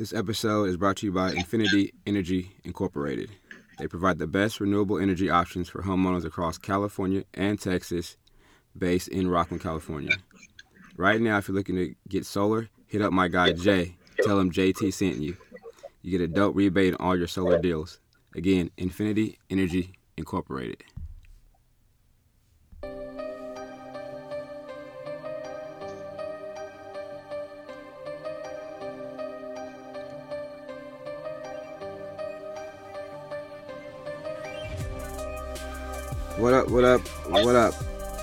This episode is brought to you by Infinity Energy Incorporated. They provide the best renewable energy options for homeowners across California and Texas, based in Rocklin, California. Right now, if you're looking to get solar, hit up my guy Jay. Tell him JT sent you. You get a dope rebate on all your solar deals. Again, Infinity Energy Incorporated. What up, what up, what up?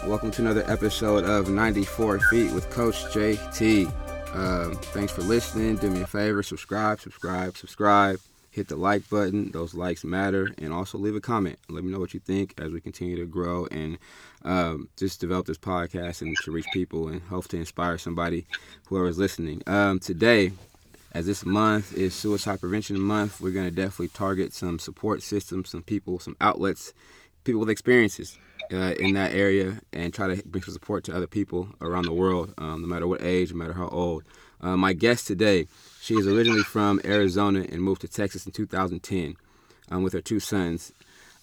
Welcome to another episode of 94 Feet with Coach JT. Um, thanks for listening. Do me a favor, subscribe, subscribe, subscribe. Hit the like button. Those likes matter. And also leave a comment. Let me know what you think as we continue to grow and um, just develop this podcast and to reach people and hope to inspire somebody, whoever's listening. Um, today, as this month is Suicide Prevention Month, we're going to definitely target some support systems, some people, some outlets people with experiences uh, in that area and try to bring some support to other people around the world, um, no matter what age, no matter how old. Uh, my guest today, she is originally from Arizona and moved to Texas in 2010 um, with her two sons.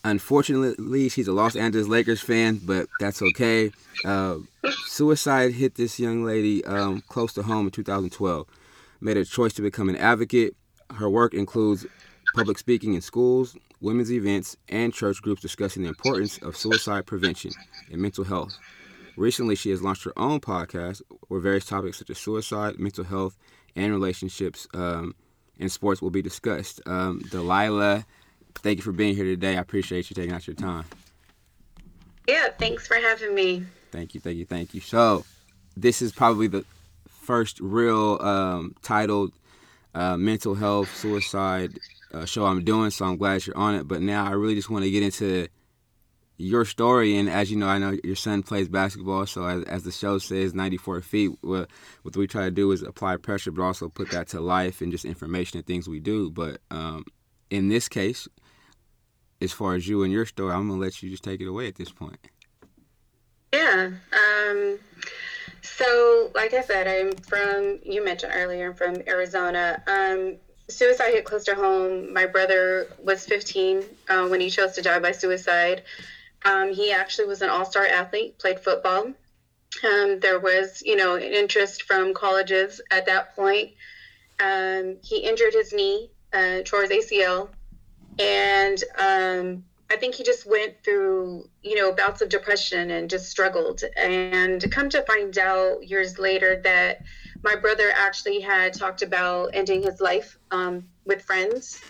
Unfortunately, she's a Los Angeles Lakers fan, but that's okay. Uh, suicide hit this young lady um, close to home in 2012. Made a choice to become an advocate. Her work includes public speaking in schools, women's events, and church groups discussing the importance of suicide prevention and mental health. Recently, she has launched her own podcast where various topics such as suicide, mental health, and relationships um, and sports will be discussed. Um, Delilah, thank you for being here today. I appreciate you taking out your time. Yeah, thanks for having me. Thank you, thank you, thank you. So, this is probably the first real um, titled uh, mental health, suicide, uh, show I'm doing, so I'm glad you're on it. But now I really just want to get into your story. And as you know, I know your son plays basketball, so as, as the show says, 94 feet. What, what we try to do is apply pressure, but also put that to life and just information and things we do. But um, in this case, as far as you and your story, I'm gonna let you just take it away at this point. Yeah. Um, so, like I said, I'm from. You mentioned earlier, I'm from Arizona. Um, suicide hit close to home. My brother was 15 uh, when he chose to die by suicide. Um, he actually was an all-star athlete, played football. Um, there was, you know, interest from colleges at that point. Um, he injured his knee, uh, tore his ACL, and um, I think he just went through, you know, bouts of depression and just struggled. And come to find out years later that my brother actually had talked about ending his life um, with friends.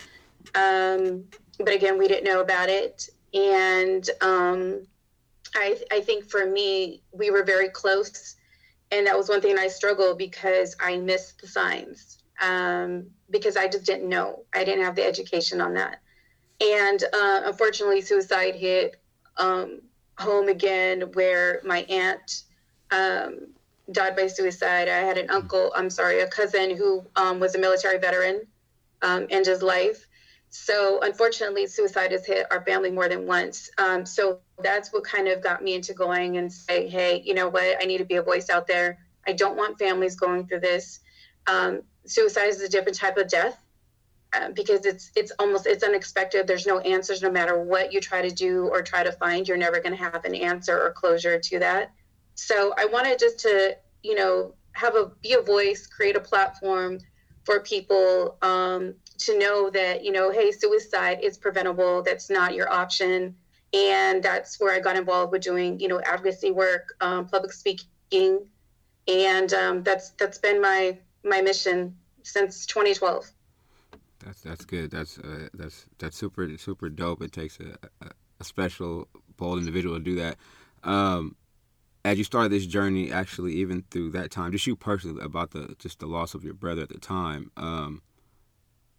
Um, but again, we didn't know about it. And um, I, I think for me, we were very close. And that was one thing I struggled because I missed the signs um, because I just didn't know. I didn't have the education on that. And uh, unfortunately, suicide hit um, home again where my aunt um, died by suicide. I had an uncle, I'm sorry, a cousin who um, was a military veteran, um, end his life. So unfortunately, suicide has hit our family more than once. Um, so that's what kind of got me into going and say, hey, you know what? I need to be a voice out there. I don't want families going through this. Um, suicide is a different type of death. Uh, because it's it's almost it's unexpected there's no answers no matter what you try to do or try to find you're never going to have an answer or closure to that so I wanted just to, you know, have a be a voice, create a platform for people um, to know that, you know, hey, suicide is preventable. That's not your option. And that's where I got involved with doing, you know, advocacy work, um, public speaking, and um, that's that's been my my mission since 2012. That's that's good. That's uh, that's that's super super dope. It takes a, a, special bold individual to do that. Um, as you started this journey, actually, even through that time, just you personally about the just the loss of your brother at the time. Um,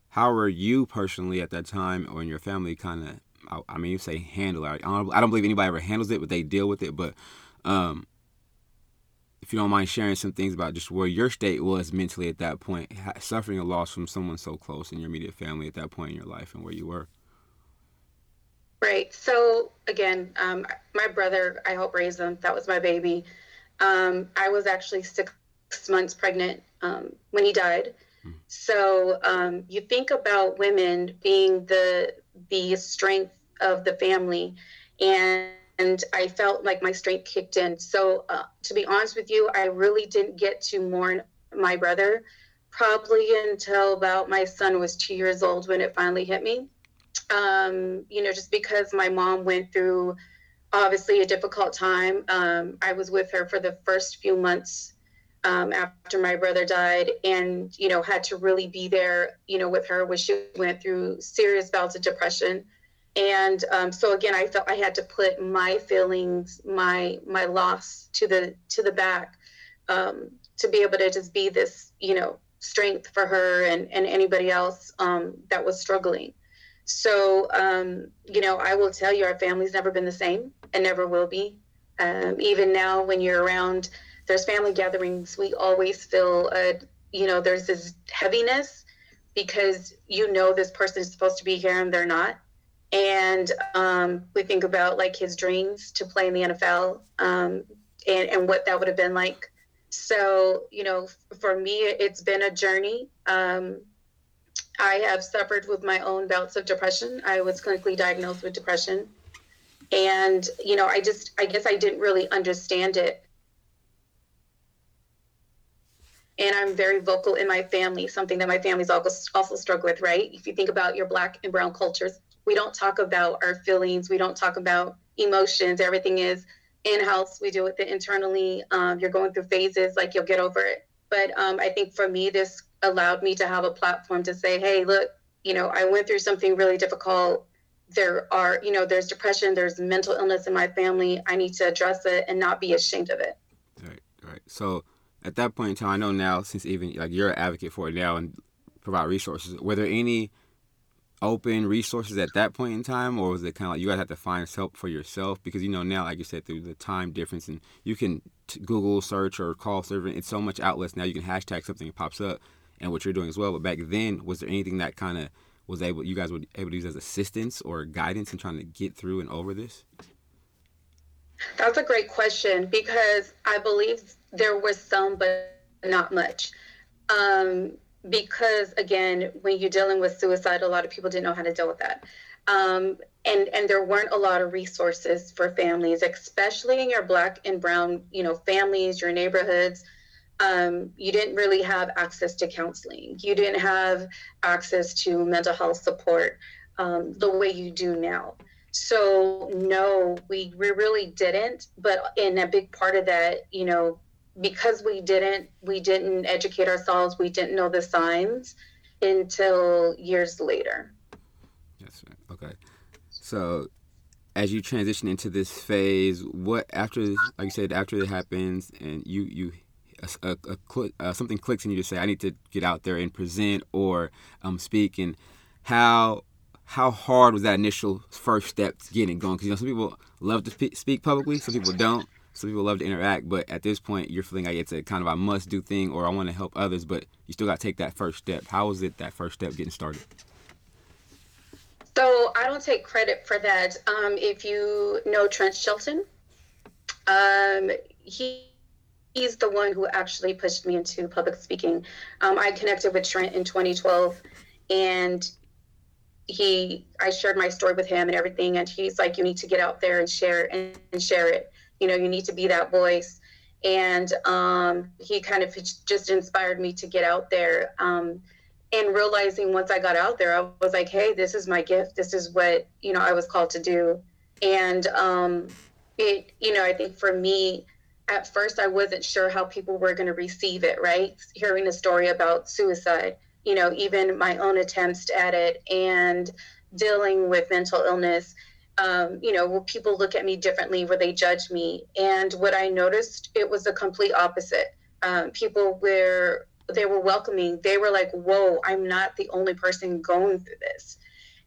how were you personally at that time, or in your family, kind of? I, I, mean, you say handle. I don't, I don't believe anybody ever handles it, but they deal with it. But um, if you don't mind sharing some things about just where your state was mentally at that point, suffering a loss from someone so close in your immediate family at that point in your life, and where you were. Right. So again, um, my brother, I helped raise him. That was my baby. Um, I was actually six months pregnant um, when he died. Mm. So um, you think about women being the the strength of the family, and and I felt like my strength kicked in. So uh, to be honest with you, I really didn't get to mourn my brother probably until about my son was two years old when it finally hit me. Um, you know, just because my mom went through obviously a difficult time. Um, I was with her for the first few months um, after my brother died and, you know, had to really be there, you know, with her when she went through serious bouts of depression. And um, so again, I felt I had to put my feelings, my my loss to the to the back um, to be able to just be this, you know, strength for her and, and anybody else um, that was struggling. So, um, you know, I will tell you, our family's never been the same and never will be. Um, even now, when you're around, there's family gatherings, we always feel, uh, you know, there's this heaviness because you know this person is supposed to be here and they're not. And um, we think about like his dreams to play in the NFL um, and, and what that would have been like. So, you know, for me, it's been a journey. Um, I have suffered with my own bouts of depression. I was clinically diagnosed with depression. And, you know, I just, I guess I didn't really understand it. And I'm very vocal in my family, something that my family's also, also struggle with, right? If you think about your black and brown cultures, we don't talk about our feelings, we don't talk about emotions. Everything is in house, we deal with it internally. Um, you're going through phases, like you'll get over it. But um, I think for me, this allowed me to have a platform to say, hey, look, you know, I went through something really difficult. There are, you know, there's depression, there's mental illness in my family. I need to address it and not be ashamed of it. Right, right. So at that point in time, I know now, since even like you're an advocate for it now and provide resources, were there any open resources at that point in time, or was it kind of like you guys have to find help for yourself? Because you know now, like you said, through the time difference, and you can t- Google search or call server. It's so much outlets now. You can hashtag something, it pops up and what you're doing as well. But back then, was there anything that kind of was able you guys were able to use as assistance or guidance in trying to get through and over this? That's a great question because I believe there was some, but not much. Um, because again, when you're dealing with suicide, a lot of people didn't know how to deal with that. Um, and and there weren't a lot of resources for families, especially in your black and brown, you know, families, your neighborhoods um, you didn't really have access to counseling. You didn't have access to mental health support um, the way you do now. So no, we, we really didn't. But in a big part of that, you know, because we didn't, we didn't educate ourselves. We didn't know the signs until years later. Yes. Okay. So as you transition into this phase, what after, like you said, after it happens, and you you a, a, uh, something clicks and you just say, I need to get out there and present or um, speak, and how how hard was that initial first step getting going? Because you know some people love to speak publicly, some people don't. Some people love to interact, but at this point, you're feeling like it's a kind of a must do thing, or I want to help others, but you still got to take that first step. How was it that first step getting started? So I don't take credit for that. Um, if you know Trent Shelton, um, he he's the one who actually pushed me into public speaking. Um, I connected with Trent in 2012, and he I shared my story with him and everything, and he's like, "You need to get out there and share and, and share it. You know, you need to be that voice." And um, he kind of just inspired me to get out there. Um, and realizing once I got out there, I was like, "Hey, this is my gift. This is what you know I was called to do." And um, it, you know, I think for me at first I wasn't sure how people were going to receive it, right? Hearing a story about suicide, you know, even my own attempts at it and dealing with mental illness. Um, you know, will people look at me differently? Will they judge me? And what I noticed, it was the complete opposite. Um, people were they were welcoming. They were like, "Whoa, I'm not the only person going through this."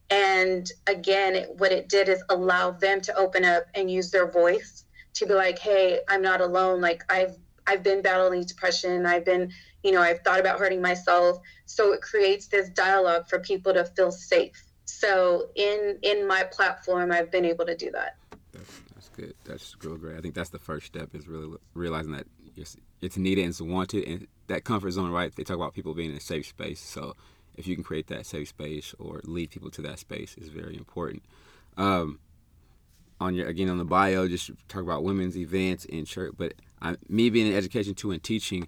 And again, it, what it did is allow them to open up and use their voice to be like, hey, I'm not alone. Like I've I've been battling depression. I've been, you know, I've thought about hurting myself. So it creates this dialogue for people to feel safe. So in in my platform, I've been able to do that. That's, that's good. That's real great. I think that's the first step is really realizing that it's needed and it's wanted, and that comfort zone, right? They talk about people being in a safe space. So if you can create that safe space or lead people to that space, is very important. Um, on your again on the bio, just talk about women's events in church. But I, me being in education too and teaching,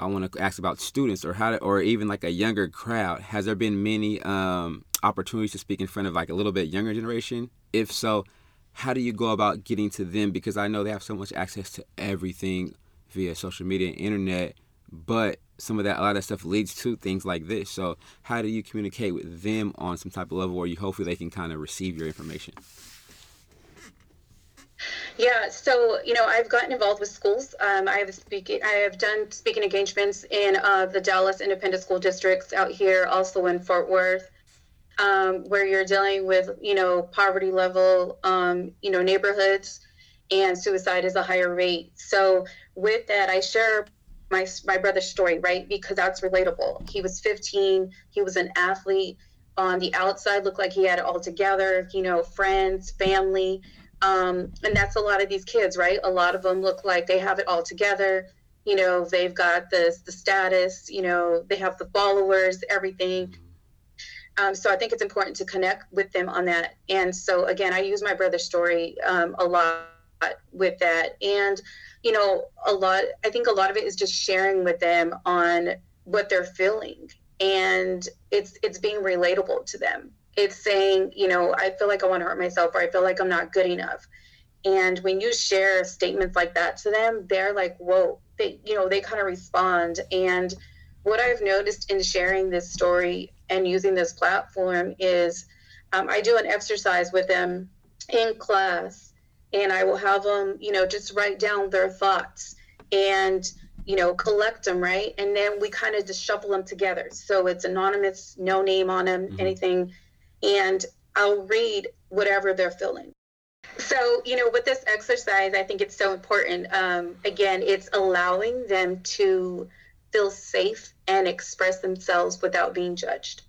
I want to ask about students or how to, or even like a younger crowd. Has there been many um, opportunities to speak in front of like a little bit younger generation? If so, how do you go about getting to them? Because I know they have so much access to everything via social media and internet, but some of that a lot of stuff leads to things like this. So how do you communicate with them on some type of level where you hopefully they can kind of receive your information? Yeah, so you know, I've gotten involved with schools. Um, I have speaking, I have done speaking engagements in uh, the Dallas Independent School Districts out here, also in Fort Worth, um, where you're dealing with you know poverty level, um, you know neighborhoods, and suicide is a higher rate. So with that, I share my my brother's story, right? Because that's relatable. He was 15. He was an athlete. On the outside, looked like he had it all together. You know, friends, family um, and that's a lot of these kids, right? A lot of them look like they have it all together. You know, they've got the the status. You know, they have the followers, everything. Um, so I think it's important to connect with them on that. And so again, I use my brother's story um, a lot with that. And you know, a lot. I think a lot of it is just sharing with them on what they're feeling, and it's it's being relatable to them it's saying, you know, I feel like I want to hurt myself or I feel like I'm not good enough. And when you share statements like that to them, they're like, whoa, they, you know, they kind of respond. And what I've noticed in sharing this story and using this platform is um, I do an exercise with them in class and I will have them, you know, just write down their thoughts and, you know, collect them, right? And then we kind of just shuffle them together. So it's anonymous, no name on them, mm-hmm. anything and I'll read whatever they're feeling. So, you know, with this exercise, I think it's so important. Um, again, it's allowing them to feel safe and express themselves without being judged.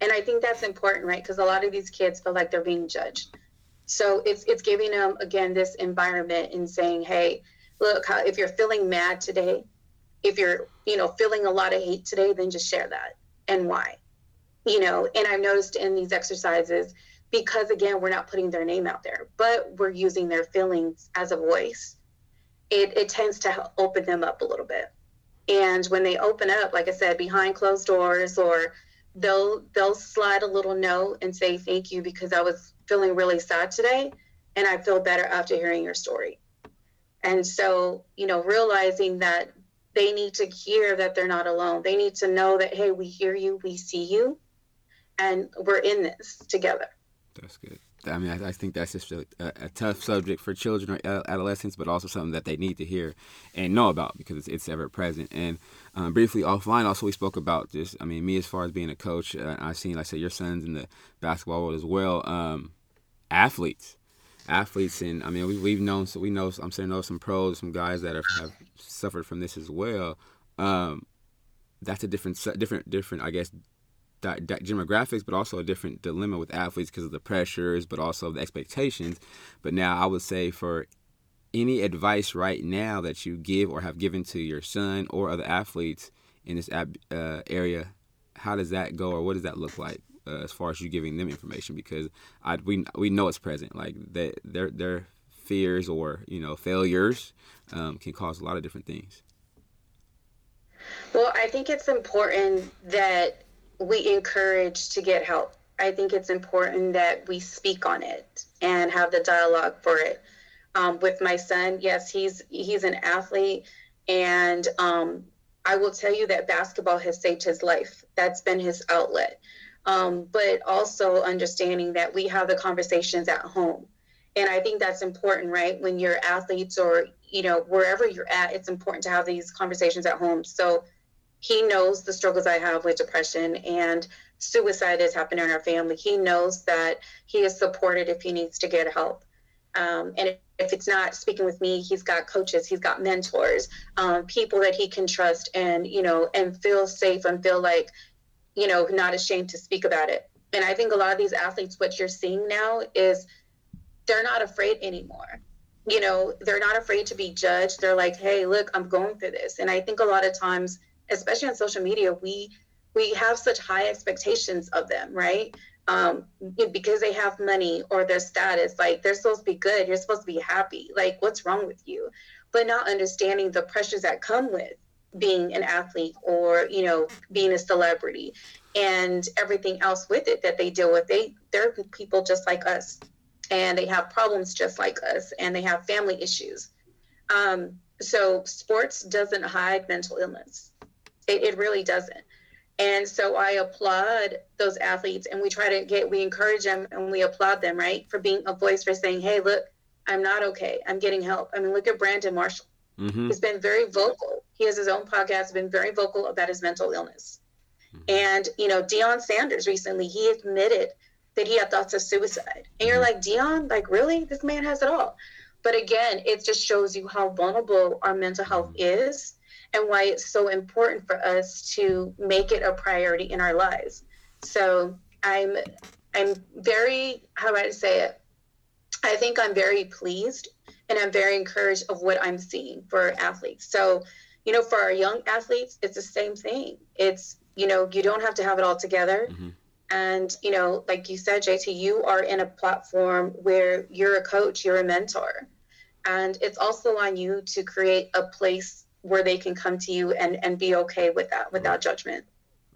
And I think that's important, right? Because a lot of these kids feel like they're being judged. So it's it's giving them again this environment and saying, hey, look, how, if you're feeling mad today, if you're you know feeling a lot of hate today, then just share that and why you know, and I've noticed in these exercises, because again, we're not putting their name out there, but we're using their feelings as a voice, it, it tends to open them up a little bit. And when they open up, like I said, behind closed doors, or they'll they'll slide a little note and say thank you because I was feeling really sad today, and I feel better after hearing your story. And so, you know, realizing that they need to hear that they're not alone. They need to know that, hey, we hear you, we see you, and we're in this together. That's good. I mean, I, I think that's just a, a, tough subject for children or adolescents, but also something that they need to hear and know about because it's, it's ever present. And um, briefly offline, also we spoke about just, I mean, me as far as being a coach, uh, I've seen, like I said, your sons in the basketball world as well. Um, athletes, athletes, and I mean, we, we've known, so we know, I'm saying, know some pros, some guys that have, have suffered from this as well. Um, that's a different, different, different, I guess, demographics, but also a different dilemma with athletes because of the pressures, but also the expectations. But now I would say for any advice right now that you give or have given to your son or other athletes in this uh, area, how does that go or what does that look like uh, as far as you giving them information? Because I, we we know it's present, like they, their their fears or you know failures um, can cause a lot of different things. Well, I think it's important that we encourage to get help. I think it's important that we speak on it and have the dialogue for it. Um, with my son, yes, he's he's an athlete, and um, I will tell you that basketball has saved his life. That's been his outlet. Um, but also understanding that we have the conversations at home, and I think that's important, right? When you're athletes or you know wherever you're at, it's important to have these conversations at home. So he knows the struggles I have with depression and suicide has happened in our family. He knows that he is supported if he needs to get help. Um, and if it's not speaking with me, he's got coaches, he's got mentors, um, people that he can trust and, you know, and feel safe and feel like, you know, not ashamed to speak about it. And I think a lot of these athletes, what you're seeing now is they're not afraid anymore. you know, they're not afraid to be judged. They're like, hey, look, I'm going through this. And I think a lot of times, especially on social media, we we have such high expectations of them, right? Um, because they have money or their status, like they're supposed to be good, you're supposed to be happy. Like, what's wrong with you? But not understanding the pressures that come with being an athlete or you know being a celebrity and everything else with it that they deal with they they're people just like us and they have problems just like us and they have family issues um, so sports doesn't hide mental illness it, it really doesn't and so i applaud those athletes and we try to get we encourage them and we applaud them right for being a voice for saying hey look i'm not okay i'm getting help i mean look at brandon marshall mm-hmm. he's been very vocal he has his own podcast been very vocal about his mental illness mm-hmm. and you know Deion Sanders recently he admitted that he had thoughts of suicide. And you're like, Deion, like, really? This man has it all. But again, it just shows you how vulnerable our mental health is and why it's so important for us to make it a priority in our lives. So I'm I'm very how do I say it? I think I'm very pleased and I'm very encouraged of what I'm seeing for athletes. So, you know, for our young athletes, it's the same thing. It's, you know, you don't have to have it all together. Mm-hmm. And, you know, like you said, JT, you are in a platform where you're a coach, you're a mentor. And it's also on you to create a place where they can come to you and, and be okay with that without right. judgment.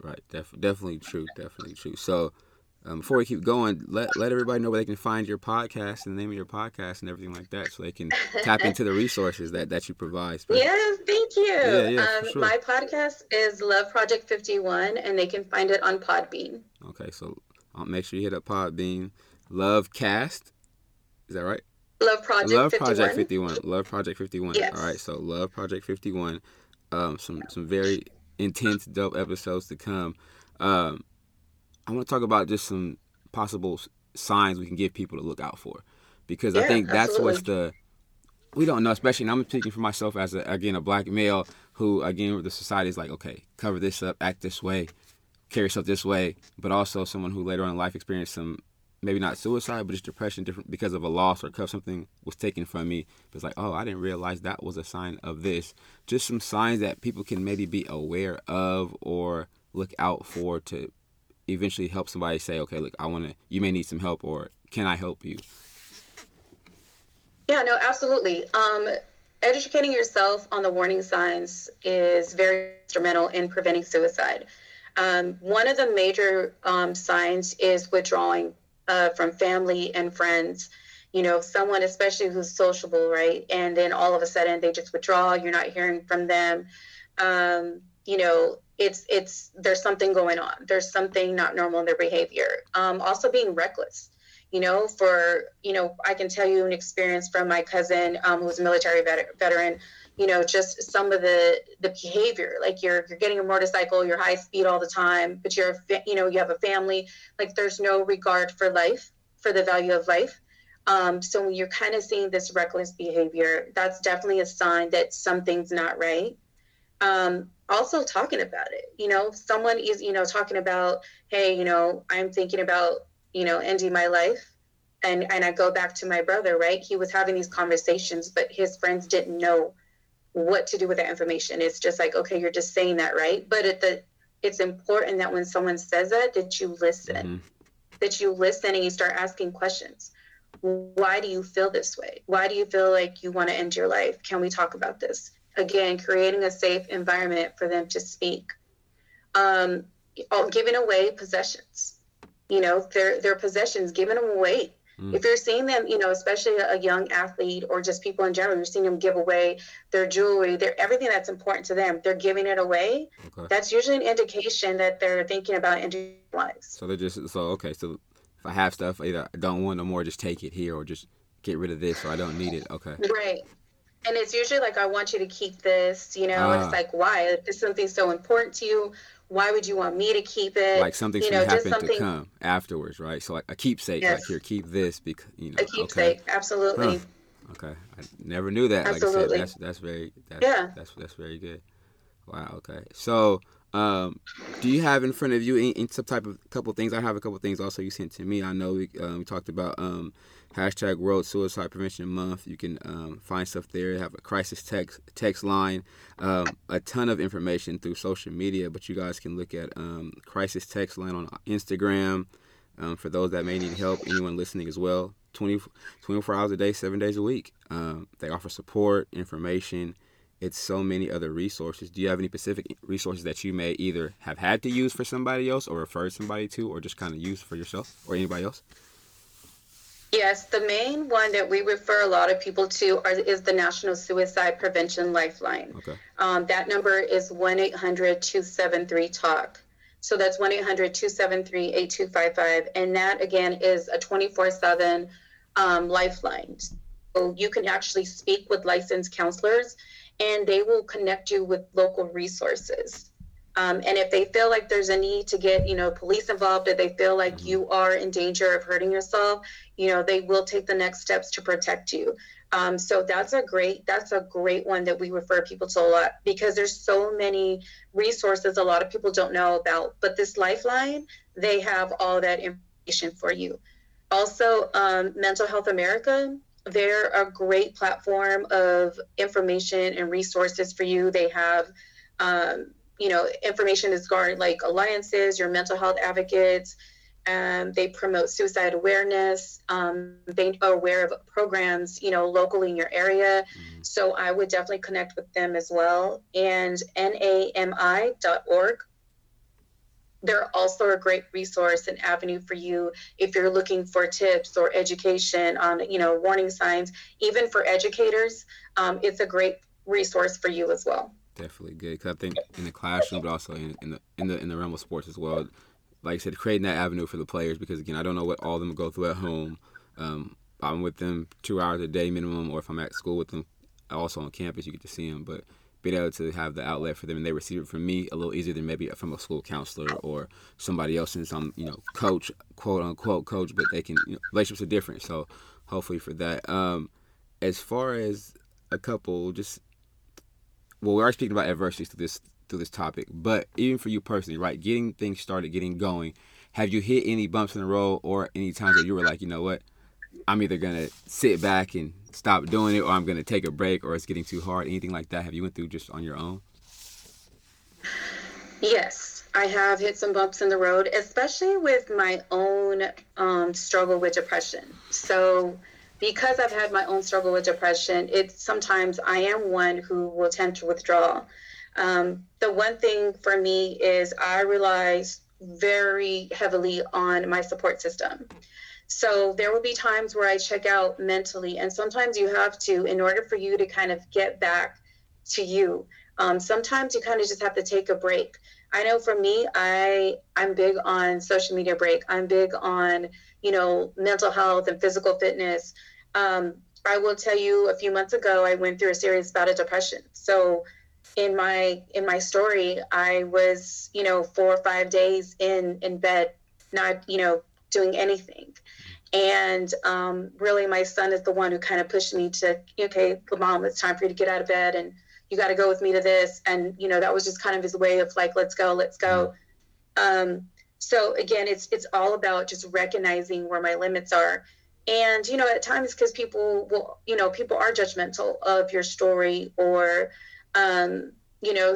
Right. Def- definitely true. Definitely true. So, um, before we keep going, let let everybody know where they can find your podcast and the name of your podcast and everything like that, so they can tap into the resources that, that you provide. Yes, thank you. Yeah, yeah, um, sure. My podcast is Love Project Fifty One, and they can find it on Podbean. Okay, so I'll make sure you hit up Podbean. Love Cast, is that right? Love Project. Love 51. Project Fifty One. Love Project Fifty One. Yes. All right, so Love Project Fifty One. Um, some some very intense, dope episodes to come. Um, I want to talk about just some possible signs we can give people to look out for, because yeah, I think that's absolutely. what's the we don't know, especially. And I'm speaking for myself as a, again a black male who again the society is like, okay, cover this up, act this way, carry yourself this way, but also someone who later on in life experienced some maybe not suicide, but just depression, different because of a loss or because something was taken from me. It's like, oh, I didn't realize that was a sign of this. Just some signs that people can maybe be aware of or look out for to eventually help somebody say, okay, look, I want to, you may need some help, or can I help you? Yeah, no, absolutely. Um, educating yourself on the warning signs is very instrumental in preventing suicide. Um, one of the major um, signs is withdrawing uh, from family and friends. You know, someone, especially who's sociable, right? And then all of a sudden they just withdraw, you're not hearing from them. Um, you know, it's it's there's something going on. There's something not normal in their behavior. Um, also being reckless. You know, for you know, I can tell you an experience from my cousin um, who's a military vet- veteran. You know, just some of the the behavior. Like you're you're getting a motorcycle, you're high speed all the time, but you're you know you have a family. Like there's no regard for life, for the value of life. Um, so when you're kind of seeing this reckless behavior, that's definitely a sign that something's not right. Um, also talking about it. You know, someone is, you know, talking about, hey, you know, I'm thinking about, you know, ending my life. And and I go back to my brother, right? He was having these conversations, but his friends didn't know what to do with that information. It's just like, okay, you're just saying that, right? But at the it's important that when someone says that, that you listen. Mm-hmm. That you listen and you start asking questions. Why do you feel this way? Why do you feel like you want to end your life? Can we talk about this? again, creating a safe environment for them to speak. Um, giving away possessions, you know, their their possessions, giving them away. Mm. If you're seeing them, you know, especially a young athlete or just people in general, you're seeing them give away their jewelry, their everything that's important to them. They're giving it away. Okay. That's usually an indication that they're thinking about ending lives. So they're just so okay. So if I have stuff, either I don't want no more, just take it here, or just get rid of this, or I don't need it. Okay. Right and it's usually like i want you to keep this you know it's ah. like why if this something so important to you why would you want me to keep it like something's you know, gonna happen something... to come afterwards right so like a keepsake yes. like here keep this because you know a keepsake okay. absolutely huh. okay i never knew that absolutely. like i said that's that's very that's, yeah that's that's very good wow okay so Um, do you have in front of you any, any some type of couple things? I have a couple things also you sent to me. I know we, um, we talked about um, hashtag World Suicide Prevention Month. You can um, find stuff there. Have a crisis text text line, um, a ton of information through social media. But you guys can look at um, crisis text line on Instagram. Um, for those that may need help, anyone listening as well, 20, 24 hours a day, seven days a week. Um, they offer support, information. It's so many other resources. Do you have any specific resources that you may either have had to use for somebody else or refer somebody to or just kind of use for yourself or anybody else? Yes, the main one that we refer a lot of people to are, is the National Suicide Prevention Lifeline. Okay. Um, that number is 1 800 273 TALK. So that's 1 800 273 8255. And that, again, is a 24 um, 7 lifeline. So you can actually speak with licensed counselors and they will connect you with local resources. Um, and if they feel like there's a need to get, you know, police involved, if they feel like mm-hmm. you are in danger of hurting yourself, you know, they will take the next steps to protect you. Um, so that's a great that's a great one that we refer people to a lot because there's so many resources a lot of people don't know about. But this Lifeline, they have all that information for you. Also, um, Mental Health America, they're a great platform of information and resources for you. They have um, you know, information is guarded like alliances, your mental health advocates. Um, they promote suicide awareness. Um, they are aware of programs, you know, locally in your area. Mm-hmm. So I would definitely connect with them as well. And nami.org. They're also a great resource and avenue for you if you're looking for tips or education on, you know, warning signs. Even for educators, um, it's a great resource for you as well definitely good because I think in the classroom, but also in, in, the in the in the realm of sports as well. Like I said, creating that avenue for the players because again, I don't know what all of them go through at home. Um, I'm with them two hours a day minimum, or if I'm at school with them, also on campus, you get to see them. But being able to have the outlet for them and they receive it from me a little easier than maybe from a school counselor or somebody else since I'm you know coach quote unquote coach, but they can you know, relationships are different. So hopefully for that. Um, as far as a couple just well, we are speaking about adversities through this through this topic, but even for you personally, right, getting things started, getting going, have you hit any bumps in the road or any times that you were like, you know what, I'm either gonna sit back and stop doing it, or I'm gonna take a break, or it's getting too hard, anything like that? Have you went through just on your own? Yes, I have hit some bumps in the road, especially with my own um, struggle with depression. So because I've had my own struggle with depression, it's sometimes I am one who will tend to withdraw. Um, the one thing for me is I rely very heavily on my support system. So there will be times where I check out mentally, and sometimes you have to, in order for you to kind of get back to you. Um, sometimes you kind of just have to take a break. I know for me, I I'm big on social media break. I'm big on you know mental health and physical fitness. Um, I will tell you, a few months ago, I went through a serious bout of depression. So, in my in my story, I was, you know, four or five days in in bed, not, you know, doing anything. And um, really, my son is the one who kind of pushed me to, okay, mom, it's time for you to get out of bed, and you got to go with me to this. And you know, that was just kind of his way of like, let's go, let's go. Um, so again, it's it's all about just recognizing where my limits are and you know at times because people will you know people are judgmental of your story or um, you know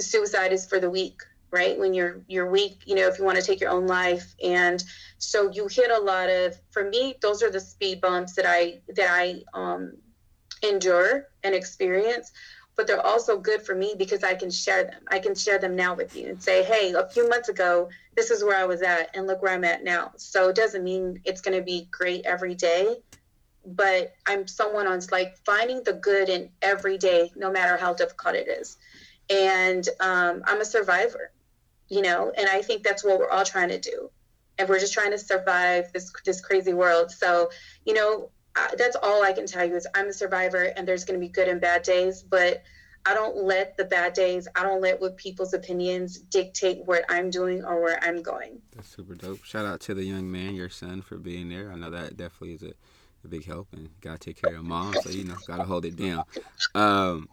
suicide is for the weak right? When you're you're weak you know if you want to take your own life. And so you hit a lot of for me those are the speed bumps that i that i um, endure and experience but they're also good for me because I can share them. I can share them now with you and say, hey, a few months ago, this is where I was at, and look where I'm at now. So it doesn't mean it's going to be great every day, but I'm someone on like finding the good in every day, no matter how difficult it is. And um, I'm a survivor, you know, and I think that's what we're all trying to do. And we're just trying to survive this this crazy world. So, you know, that's all I can tell you is I'm a survivor and there's going to be good and bad days, but I don't let the bad days, I don't let what people's opinions dictate what I'm doing or where I'm going. That's super dope. Shout out to the young man, your son, for being there. I know that definitely is a, a big help and got to take care of mom, so you know, got to hold it down. Um,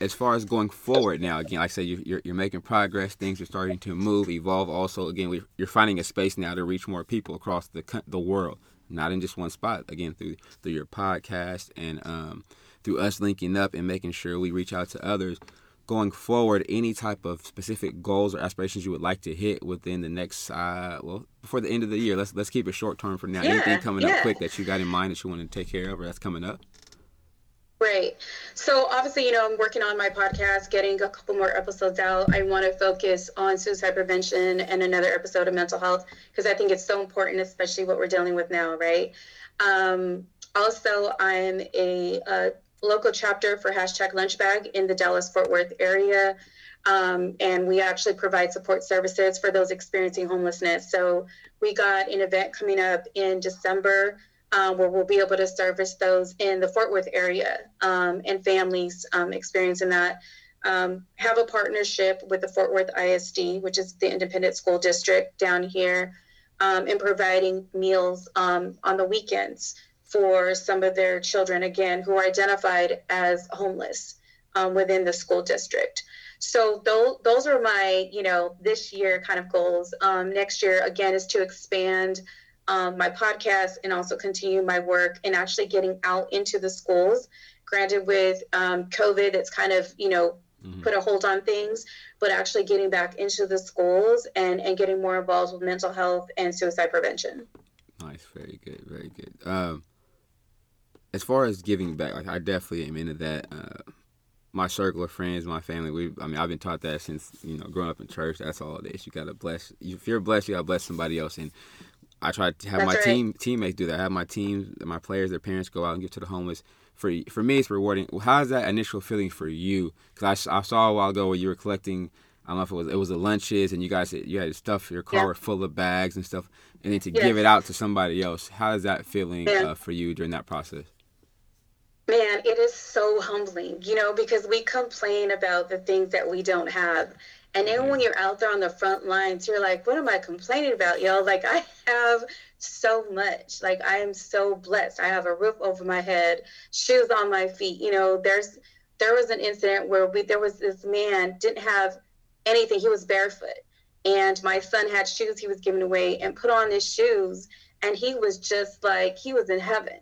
as far as going forward now, again, like I said, you, are you're making progress. Things are starting to move, evolve. Also, again, you're finding a space now to reach more people across the the world, not in just one spot. Again, through through your podcast and um, through us linking up and making sure we reach out to others. Going forward, any type of specific goals or aspirations you would like to hit within the next, uh, well, before the end of the year. Let's let's keep it short term for now. Yeah, Anything coming yeah. up quick that you got in mind that you want to take care of, or that's coming up? Right. So obviously, you know, I'm working on my podcast, getting a couple more episodes out. I want to focus on suicide prevention and another episode of mental health because I think it's so important, especially what we're dealing with now, right? Um, also, I'm a, a, local chapter for hashtag lunchbag in the Dallas Fort Worth area. Um, and we actually provide support services for those experiencing homelessness. So we got an event coming up in December uh, where we'll be able to service those in the Fort Worth area um, and families um, experiencing that. Um, have a partnership with the Fort Worth ISD, which is the independent school district down here, um, in providing meals um, on the weekends for some of their children, again, who are identified as homeless um, within the school district. So those, those are my, you know, this year kind of goals. next year, again, is to expand um, my podcast and also continue my work and actually getting out into the schools. Granted, with um, COVID, it's kind of, you know, mm-hmm. put a hold on things, but actually getting back into the schools and, and getting more involved with mental health and suicide prevention. Nice. Very good. Very good. Um, as far as giving back, like I definitely am into that. Uh, my circle of friends, my family, we I mean I've been taught that since, you know, growing up in church, that's all it is. You gotta bless if you're blessed, you gotta bless somebody else. And I try to have That's my right. team teammates do that. I have my team, my players, their parents go out and give to the homeless. For for me, it's rewarding. How's that initial feeling for you? Because I, I saw a while ago where you were collecting. I don't know if it was it was the lunches and you guys you had stuff your car yeah. full of bags and stuff, and then to yes. give it out to somebody else. How is that feeling uh, for you during that process? Man, it is so humbling, you know, because we complain about the things that we don't have. And then when you're out there on the front lines, you're like, what am I complaining about, yo? Like, I have so much. Like, I am so blessed. I have a roof over my head, shoes on my feet. You know, there's, there was an incident where we, there was this man didn't have anything. He was barefoot. And my son had shoes he was giving away and put on his shoes. And he was just like, he was in heaven,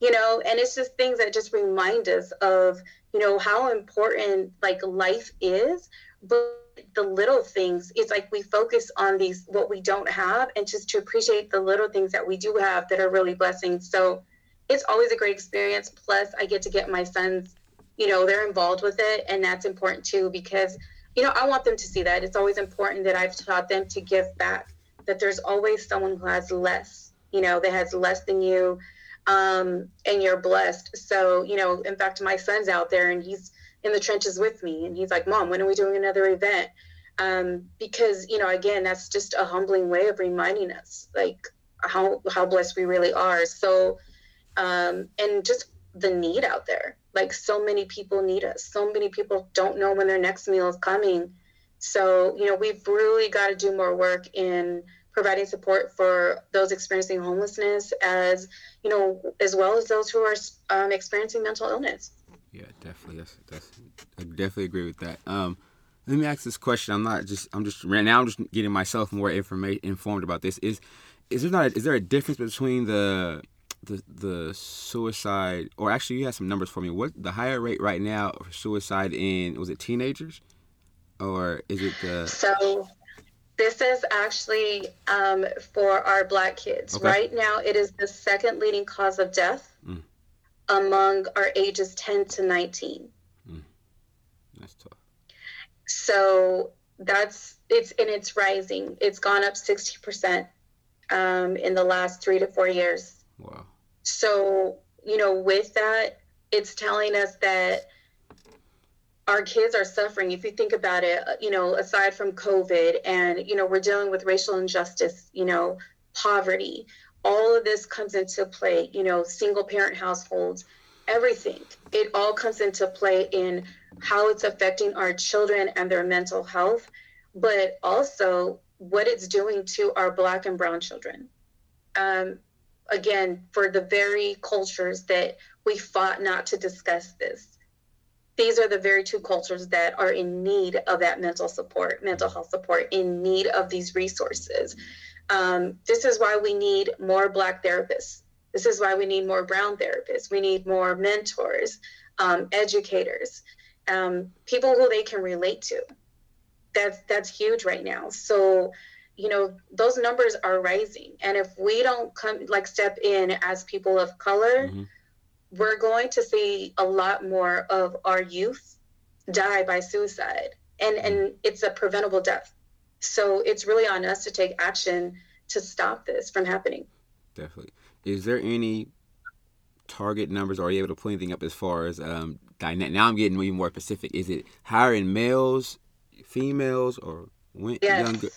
you know? And it's just things that just remind us of, you know, how important like life is. But the little things it's like we focus on these what we don't have and just to appreciate the little things that we do have that are really blessings. So it's always a great experience. Plus i get to get my sons you know they're involved with it and that's important too because you know i want them to see that. It's always important that i've taught them to give back that there's always someone who has less you know that has less than you um, and you're blessed. So you know in fact my son's out there and he's in the trenches with me. And he's like, Mom, when are we doing another event? Um, because, you know, again, that's just a humbling way of reminding us like how, how blessed we really are. So, um, and just the need out there. Like so many people need us. So many people don't know when their next meal is coming. So, you know, we've really got to do more work in providing support for those experiencing homelessness as, you know, as well as those who are um, experiencing mental illness. Yeah, definitely. That's that's. I definitely agree with that. Um, let me ask this question. I'm not just. I'm just right now. I'm just getting myself more information informed about this. Is is there not? A, is there a difference between the the the suicide or actually you have some numbers for me? What the higher rate right now for suicide in was it teenagers or is it the so this is actually um, for our black kids. Okay. Right now, it is the second leading cause of death. Among our ages 10 to 19. Mm. That's tough. So that's it's and it's rising. It's gone up 60% um, in the last three to four years. Wow. So, you know, with that, it's telling us that our kids are suffering. If you think about it, uh, you know, aside from COVID and, you know, we're dealing with racial injustice, you know, poverty, all of this comes into play, you know, single parent households, everything. It all comes into play in how it's affecting our children and their mental health, but also what it's doing to our Black and Brown children. Um, again, for the very cultures that we fought not to discuss this, these are the very two cultures that are in need of that mental support, mental health support, in need of these resources. Um, this is why we need more Black therapists. This is why we need more Brown therapists. We need more mentors, um, educators, um, people who they can relate to. That's that's huge right now. So, you know, those numbers are rising, and if we don't come like step in as people of color. Mm-hmm we're going to see a lot more of our youth die by suicide and and mm. it's a preventable death so it's really on us to take action to stop this from happening definitely is there any target numbers are you able to pull anything up as far as um dyna- now i'm getting even more specific is it hiring males females or yes. younger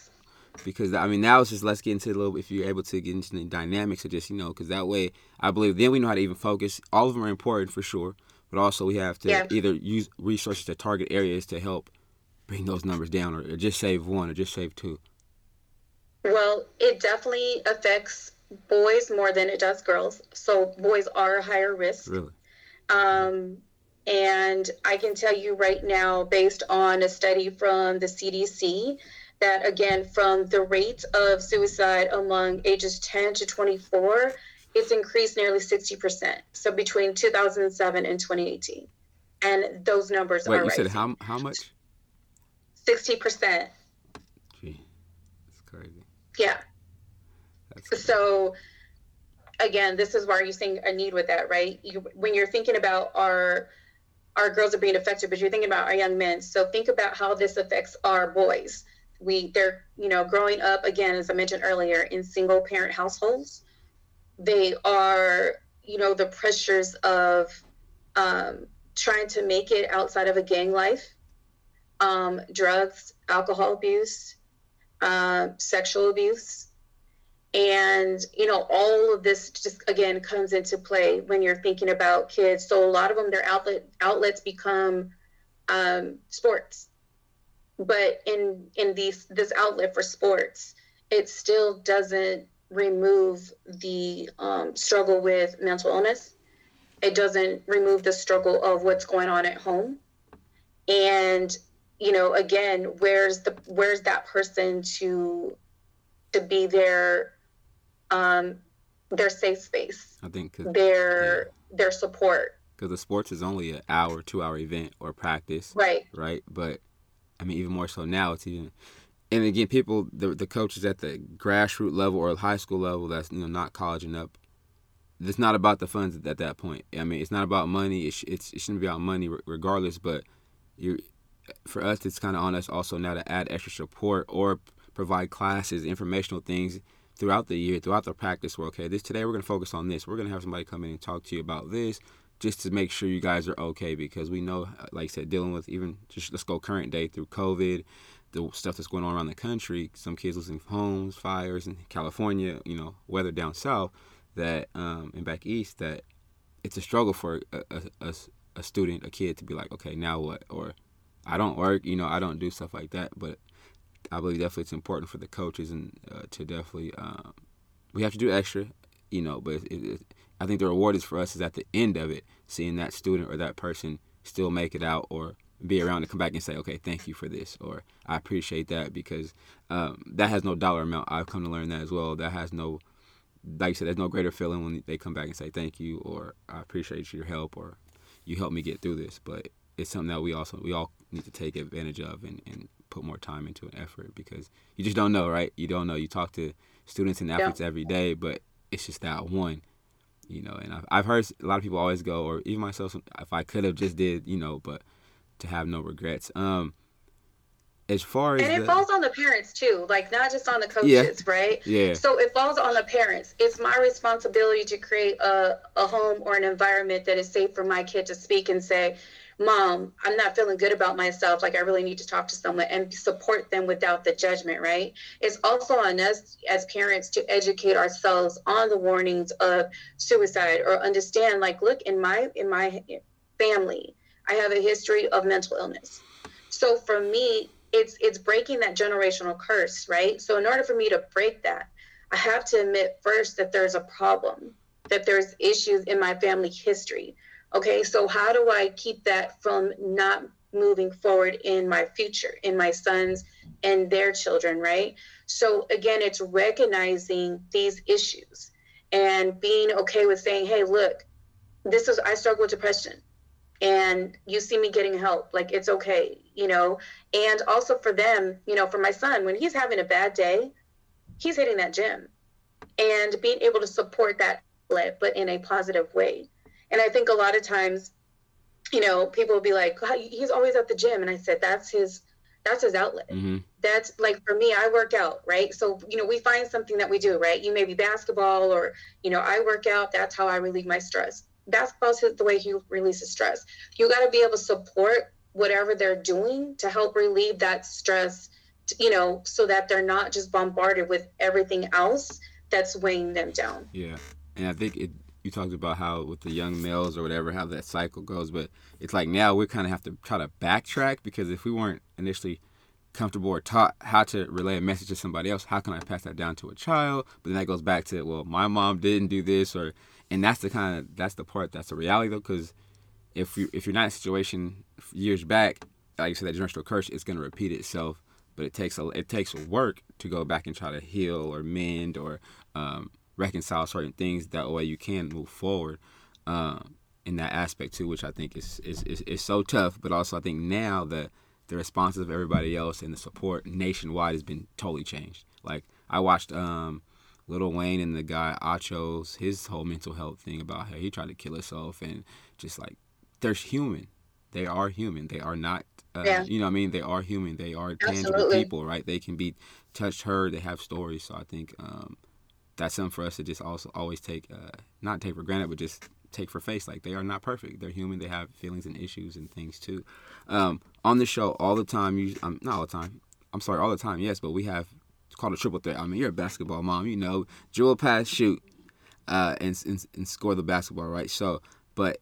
because I mean now it's just let's get into a little. If you're able to get into the dynamics of just you know, because that way I believe then we know how to even focus. All of them are important for sure, but also we have to yeah. either use resources to target areas to help bring those numbers down, or, or just save one, or just save two. Well, it definitely affects boys more than it does girls. So boys are higher risk. Really. Um, and I can tell you right now, based on a study from the CDC, that again from the rate of suicide among ages 10 to 24 it's increased nearly 60% so between 2007 and 2018 and those numbers Wait, are you rising. said how, how much 60% gee that's crazy. Yeah. That's so again this is why you're seeing a need with that right? You, when you're thinking about our our girls are being affected but you're thinking about our young men. So think about how this affects our boys. We they're you know growing up again as i mentioned earlier in single parent households. They are you know the pressures of um, trying to make it outside of a gang life um, drugs alcohol abuse uh, sexual abuse. And you know all of this just again comes into play when you're thinking about kids. So a lot of them their outlet outlets become um, sports. But in in these this outlet for sports it still doesn't remove the um, struggle with mental illness. It doesn't remove the struggle of what's going on at home. And you know again where's the where's that person to to be their um their safe space i think their yeah. their support because the sports is only an hour two hour event or practice right right but I mean, even more so now. It's even, and again, people, the the coaches at the grassroots level or high school level, that's you know not college and up. It's not about the funds at that point. I mean, it's not about money. It, sh- it's, it shouldn't be about money regardless. But you, for us, it's kind of on us also now to add extra support or provide classes, informational things throughout the year, throughout the practice. Where okay, this today we're to focus on this. We're to have somebody come in and talk to you about this just to make sure you guys are okay because we know, like I said, dealing with even just let's go current day through COVID, the stuff that's going on around the country, some kids losing homes, fires in California, you know, weather down south, that um, and back east, that it's a struggle for a, a, a, a student, a kid to be like, okay, now what? Or I don't work, you know, I don't do stuff like that. But I believe definitely it's important for the coaches and uh, to definitely um, we have to do extra, you know, but it, it, I think the reward is for us is at the end of it, seeing that student or that person still make it out or be around to come back and say, okay, thank you for this, or I appreciate that because um, that has no dollar amount. I've come to learn that as well. That has no, like you said, there's no greater feeling when they come back and say thank you or I appreciate your help or you helped me get through this. But it's something that we also we all need to take advantage of and, and put more time into an effort because you just don't know, right? You don't know. You talk to students and athletes yeah. every day, but it's just that one you know. And I've, I've heard a lot of people always go, or even myself, if I could have just did, you know, but to have no regrets. Um, as far as and it the, falls on the parents too, like not just on the coaches, yeah, right? Yeah. So it falls on the parents. It's my responsibility to create a, a home or an environment that is safe for my kid to speak and say, mom, I'm not feeling good about myself. Like I really need to talk to someone and support them without the judgment, right? It's also on us as parents to educate ourselves on the warnings of suicide or understand like, look, in my in my family, I have a history of mental illness. So for me, it's it's breaking that generational curse, right? So in order for me to break that, I have to admit first that there's a problem, that there's issues in my family history Okay, so how do I keep that from not moving forward in my future, in my sons and their children, right? So again, it's recognizing these issues and being okay with saying, hey, look, this is, I struggle with depression and you see me getting help. Like it's okay, you know? And also for them, you know, for my son, when he's having a bad day, he's hitting that gym and being able to support that, but in a positive way. And I think a lot of times, you know, people will be like, he's always at the gym. And I said, that's his, that's his outlet. Mm-hmm. That's like for me, I work out, right? So, you know, we find something that we do, right? You may be basketball or, you know, I work out. That's how I relieve my stress. Basketball's the way he releases stress. You got to be able to support whatever they're doing to help relieve that stress, you know, so that they're not just bombarded with everything else that's weighing them down. Yeah. And I think it, you talked about how with the young males or whatever how that cycle goes but it's like now we kind of have to try to backtrack because if we weren't initially comfortable or taught how to relay a message to somebody else how can i pass that down to a child? But then that goes back to well my mom didn't do this or and that's the kind of that's the part that's the reality though because if you if you're not in a situation years back like you said that generational curse is going to repeat itself but it takes a it takes work to go back and try to heal or mend or um, reconcile certain things that way you can move forward um, in that aspect too which i think is, is, is, is so tough but also i think now that the responses of everybody else and the support nationwide has been totally changed like i watched um, Lil Wayne and the guy Achos, his whole mental health thing about how he tried to kill himself and just like they're human. They are human. They are not, uh, yeah. you know, what I mean, they are human. They are tangible Absolutely. people, right? They can be touched, heard. They have stories. So I think um, that's something for us to just also always take, uh, not take for granted, but just take for face. Like they are not perfect. They're human. They have feelings and issues and things too. Um, on the show all the time, you, um, not all the time. I'm sorry, all the time. Yes, but we have it's called a triple threat. I mean, you're a basketball mom. You know, dribble, pass, shoot, uh, and, and and score the basketball, right? So, but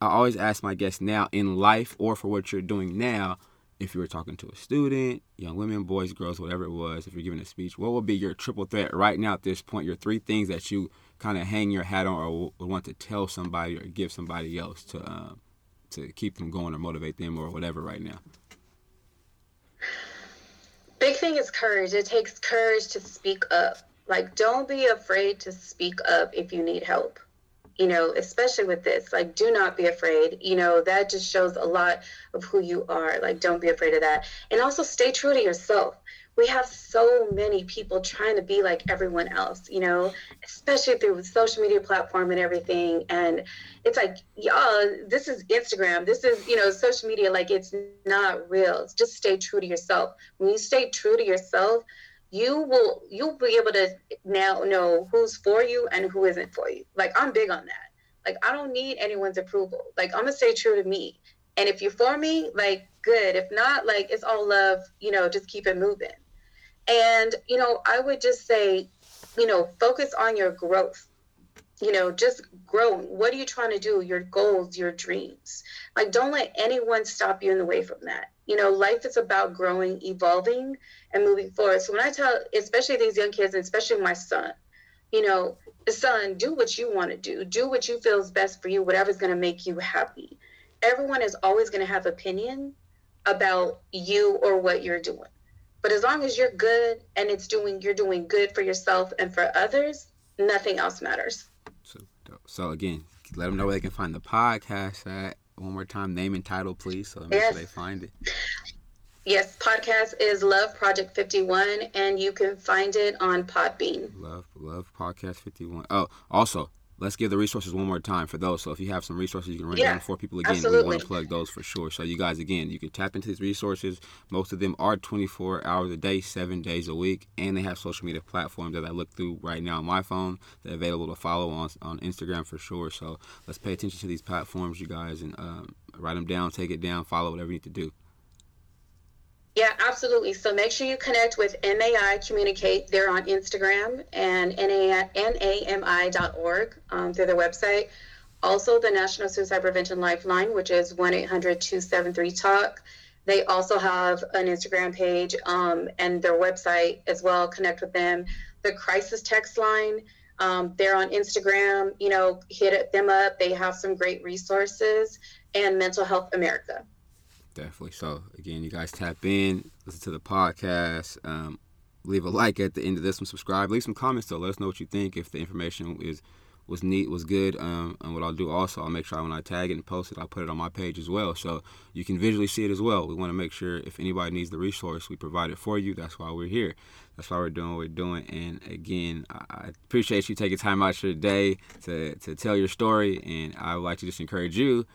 I always ask my guests now in life or for what you're doing now if you were talking to a student, young women, boys, girls, whatever it was, if you're giving a speech, what would be your triple threat right now at this point? Your three things that you kind of hang your hat on or want to tell somebody or give somebody else to um, to keep them going or motivate them or whatever right now. Big thing is courage. It takes courage to speak up. Like, don't be afraid to speak up if you need help you know, especially with this, like, do not be afraid. You know, that just shows a lot of who you are. Like, don't be afraid of that. And also stay true to yourself. We have so many people trying to be like everyone else, you know, especially through social media platform and everything. And it's like, y'all, this is Instagram. This is, you know, social media. Like, it's not real. Just stay true to yourself. When you stay true to yourself, you will you'll be able to now know who's for you and who isn't for you. Like I'm big on that. Like I don't need anyone's approval. Like I'm gonna stay true to me. And if you're for me, like good. If not, like it's all love, you know, just keep it moving. And, you know, I would just say, you know, focus on your growth. You know, just growing. What are you trying to do? Your goals, your dreams. Like don't let anyone stop you in the way from that you know, life is about growing, evolving, and moving forward. So when I tell, especially these young kids, and especially my son, you know, son, do what you want to do. Do what you feel is best for you, whatever's going to make you happy. Everyone is always going to have opinion about you or what you're doing. But as long as you're good and it's doing, you're doing good for yourself and for others, nothing else matters. So, so again, let them know where they can find the podcast at one more time, name and title, please, so make yes. sure they find it. Yes, podcast is Love Project 51, and you can find it on Podbean. Love, Love Podcast 51. Oh, also, let's give the resources one more time for those. So if you have some resources you can run yeah, down for people again, absolutely. we want to plug those for sure. So you guys again, you can tap into these resources. Most of them are 24 hours a day, seven days a week, and they have social media platforms that I look through right now on my phone. They're available to follow on on Instagram for sure. So let's pay attention to these platforms, you guys, and um, write them down, take it down, follow whatever you need to do. Yeah, absolutely. So make sure you connect with NAMI Communicate. They're on Instagram and NAMI.org um, through their website. Also, the National Suicide Prevention Lifeline, which is 1 800 273 TALK. They also have an Instagram page um, and their website as well. Connect with them. The crisis text line, Um, they're on Instagram. You know, hit them up. They have some great resources. And Mental Health America. Definitely. So again, you guys tap in, listen to the podcast. Um, leave a like at the end of this one. Subscribe. Leave some comments though. Let us know what you think. If the information is was neat, was good. Um, and what I'll do also, I'll make sure when I tag it and post it, I'll put it on my page as well. So you can visually see it as well. We want to make sure if anybody needs the resource, we provide it for you. That's why we're here. That's why we're doing what we're doing. And again, I appreciate you taking time out your day to, to tell your story. And I would like to just encourage you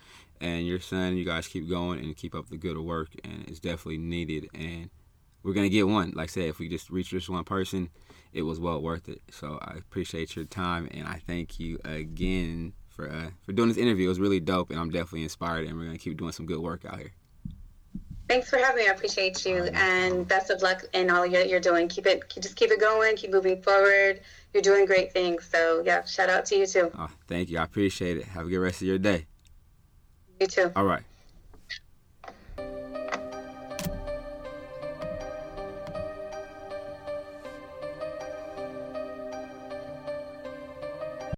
and your son, you guys keep going and keep up the good work. And it's definitely needed. And we're going to get one. Like I said, if we just reach this one person, it was well worth it. So I appreciate your time, and I thank you again for uh, for doing this interview. It was really dope, and I'm definitely inspired, and we're gonna keep doing some good work out here. Thanks for having me. I appreciate you, and best of luck in all that you're doing. Keep it, just keep it going. Keep moving forward. You're doing great things. So yeah, shout out to you too. Oh, thank you. I appreciate it. Have a good rest of your day. Too. All right.